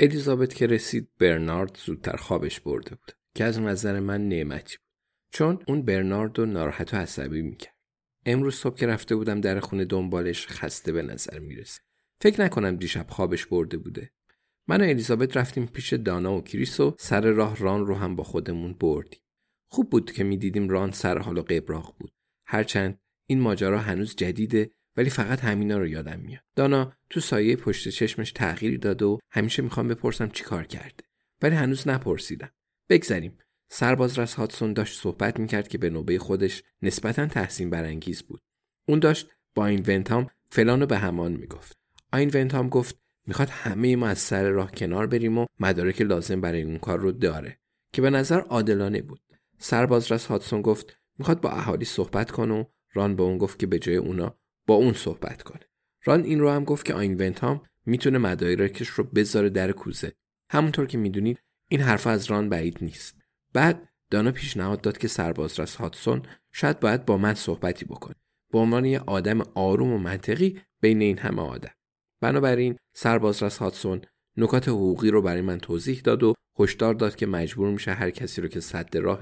الیزابت که رسید برنارد زودتر خوابش برده بود که از نظر من نعمتی بود چون اون برنارد رو ناراحت و عصبی می‌کرد. امروز صبح که رفته بودم در خونه دنبالش خسته به نظر می‌رسه فکر نکنم دیشب خوابش برده بوده. من و الیزابت رفتیم پیش دانا و کریس و سر راه ران رو هم با خودمون بردیم. خوب بود که می‌دیدیم ران سر حال و قبراق بود. هرچند این ماجرا هنوز جدیده ولی فقط همینا رو یادم میاد. دانا تو سایه پشت چشمش تغییری داد و همیشه می‌خوام بپرسم چی کار کرده. ولی هنوز نپرسیدم. بگذریم. سرباز رس هاتسون داشت صحبت می‌کرد که به نوبه خودش نسبتا تحسین برانگیز بود. اون داشت با این ونتام فلانو به همان می‌گفت. آین ونتام گفت می‌خواد همه ما از سر راه کنار بریم و مدارک لازم برای اون کار رو داره. که به نظر عادلانه بود. سرباز رس هاتسون گفت می‌خواد با اهالی صحبت کنه و ران به اون گفت که به جای اونا با اون صحبت کنه. ران این رو هم گفت که آین ونتام می‌تونه مدارکش رو بذاره در کوزه. همونطور که می‌دونید این حرف از ران بعید نیست. بعد دانا پیشنهاد داد که سربازرس هاتسون شاید باید با من صحبتی بکنه. به عنوان یه آدم آروم و منطقی بین این همه آدم. بنابراین سربازرس هاتسون نکات حقوقی رو برای من توضیح داد و هشدار داد که مجبور میشه هر کسی رو که صد راه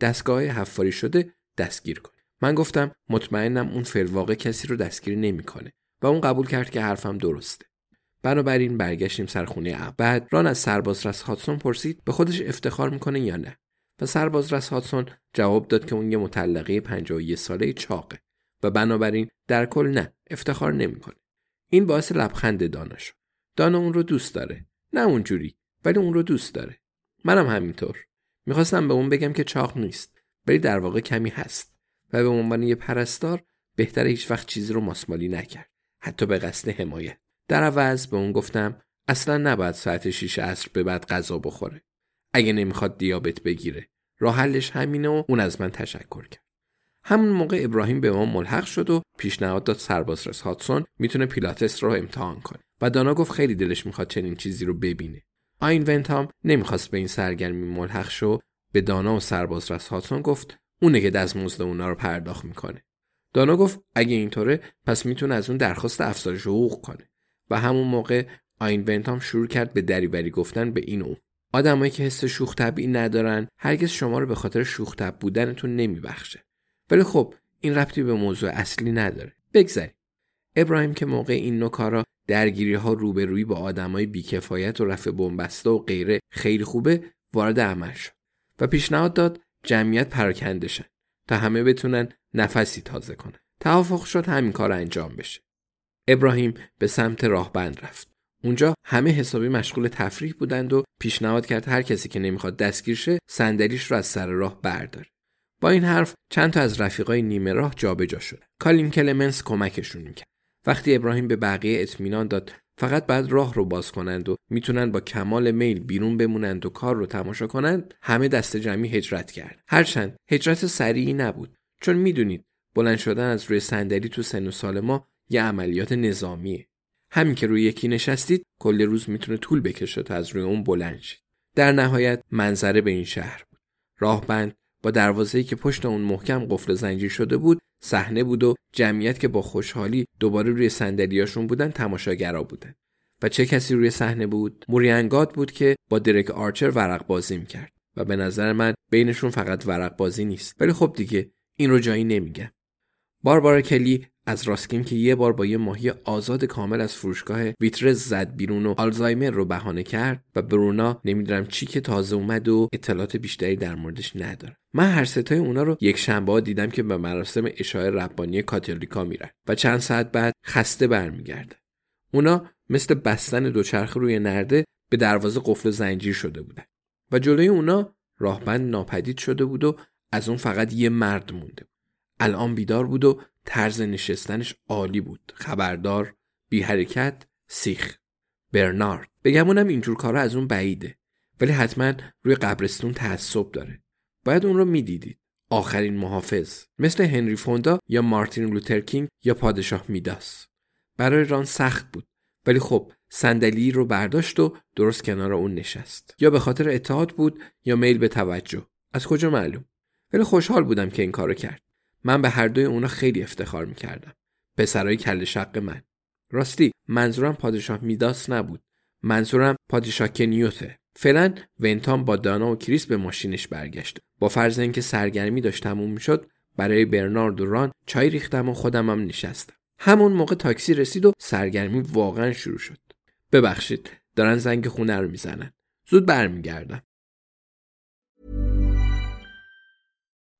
دستگاه حفاری شده دستگیر کنه. من گفتم مطمئنم اون فلواقع کسی رو دستگیر نمی‌کنه و اون قبول کرد که حرفم درسته. بنابراین برگشتیم سرخونه بعد ران از سربازرس هاتسون پرسید به خودش افتخار می‌کنه یا نه. و سربازرس هاتسون جواب داد که اون یه مطلقه 51 ساله چاقه و بنابراین در کل نه افتخار نمی‌کنه. این باعث لبخند دانا شد دانا اون رو دوست داره. نه اونجوری ولی اون رو دوست داره. منم همینطور. می‌خواستم به اون بگم که چاق نیست ولی در واقع کمی هست. و به عنوان یه پرستار بهتره هیچ وقت چیزی رو ماسمالی نکرد. حتی به قصد حمایت. در عوض به اون گفتم اصلا نباید ساعت 6 عصر به بعد غذا بخوره. اگه نمی‌خواد دیابت بگیره. راه حلش همینه و اون از من تشکر کرد. همون موقع ابراهیم به ما ملحق شد و پیشنهاد داد سربازرس هاتسون می‌تونه پیلاتس رو امتحان کنه. و دانا گفت خیلی دلش می‌خواد چنین چیزی رو ببینه. آین ونتام نمی‌خواست به این سرگرمی ملحق شو به دانا و سربازرس هاتسون گفت اونه که دستمزد اونا رو پرداخت می‌کنه. دانا گفت اگه اینطوره پس می‌تونه از اون درخواست افزایش حقوق کنه. و همون موقع آین ونتام شروع کرد به دریوری گفتن به این اون. آدمایی که حس شوخ طبعی ندارن هرگز شما رو به خاطر شوخ طبع بودنتون نمیبخشه. ولی خب این ربطی به موضوع اصلی نداره. بگذاریم. ابراهیم که موقع این نوع کارا درگیری ها روبرویی با آدمای بیکفایت و رفع بنبسته و غیره خیلی خوبه وارد عمل شد. و پیشنهاد داد جمعیت پراکنده شن تا همه بتونن نفسی تازه کنن. توافق شد همین کار انجام بشه. ابراهیم به سمت راهبند رفت. اونجا همه حسابی مشغول تفریح بودند و پیشنهاد کرد هر کسی که نمی‌خواد دستگیر شه صندلیش رو از سر راه برداره. با این حرف چند تا از رفیقای نیمه راه جابجا شد. کالین کلمنس کمکشون می‌کرد وقتی ابراهیم به بقیه اطمینان داد فقط بعد راه رو باز کنند و می‌تونن با کمال میل بیرون بمونند و کار رو تماشا کنند همه دست جمعی هجرت کرد. هرچند هجرت سریعی نبود چون می‌دونید بلند شدن از روی صندلی تو سن و سال ما یه عملیات نظامیه. همین که روی یکی نشستید کل روز می‌تونه طول بکشه تا از روی اون بلند شید. در نهایت منظره به این شهر بود. راهبند با دروازه‌ای که پشت اون محکم قفل زنجیر شده بود صحنه بود و جمعیت که با خوشحالی دوباره روی صندلیاشون بودن تماشاگرا بودن و چه کسی روی صحنه بود؟ مورینگات بود که با درک آرچر ورق بازی می‌کرد و به نظر من بینشون فقط ورق بازی نیست. ولی خب دیگه این رو جایی نمیگم. باربارا کلی از راسکین که یه بار با یه ماهی آزاد کامل از فروشگاه ویترز زد بیرون و آلزایمر رو بهانه کرد و برونا نمی‌دونم چی که تازه اومد و اطلاعات بیشتری در موردش نداره. من هر ستای اونا رو یک شنبه دیدم که به مراسم اشاعه ربانی کاتولیکا میرن و چند ساعت بعد خسته برمیگرده. اونا مثل بستن دوچرخه روی نرده به دروازه قفل زنجیر شده بودن و جلوی اونا راهبند ناپدید شده بود و از اون فقط یه مرد مونده الان بیدار بود و طرز نشستنش عالی بود. خبردار بی حرکت سیخ. برنارد. بگمونم اینجور کارا از اون بعیده. ولی حتما روی قبرستون تعصب داره. باید اون رو می‌دیدید. آخرین محافظ. مثل هنری فوندا یا مارتین لوترکینگ یا پادشاه میداس. برای ران سخت بود. ولی خب صندلی رو برداشت و درست کنار اون نشست. یا به خاطر اتحاد بود یا میل به توجه. از کجا معلوم؟ ولی خوشحال بودم که این کارو کرد. من به هر دوی اونا خیلی افتخار می‌کردم. پسرای کل شق من. راستی منظورم پادشاه میداس نبود. منظورم پادشاه کنیوته. فعلا ونتام با دانا و کریس به ماشینش برگشت. با فرض اینکه سرگرمی داشت تموم می‌شد برای برنارد و ران چای ریختم و خودم هم نشستم. همون موقع تاکسی رسید و سرگرمی واقعا شروع شد. ببخشید دارن زنگ خونه رو می‌زنن. زود برمیگردم.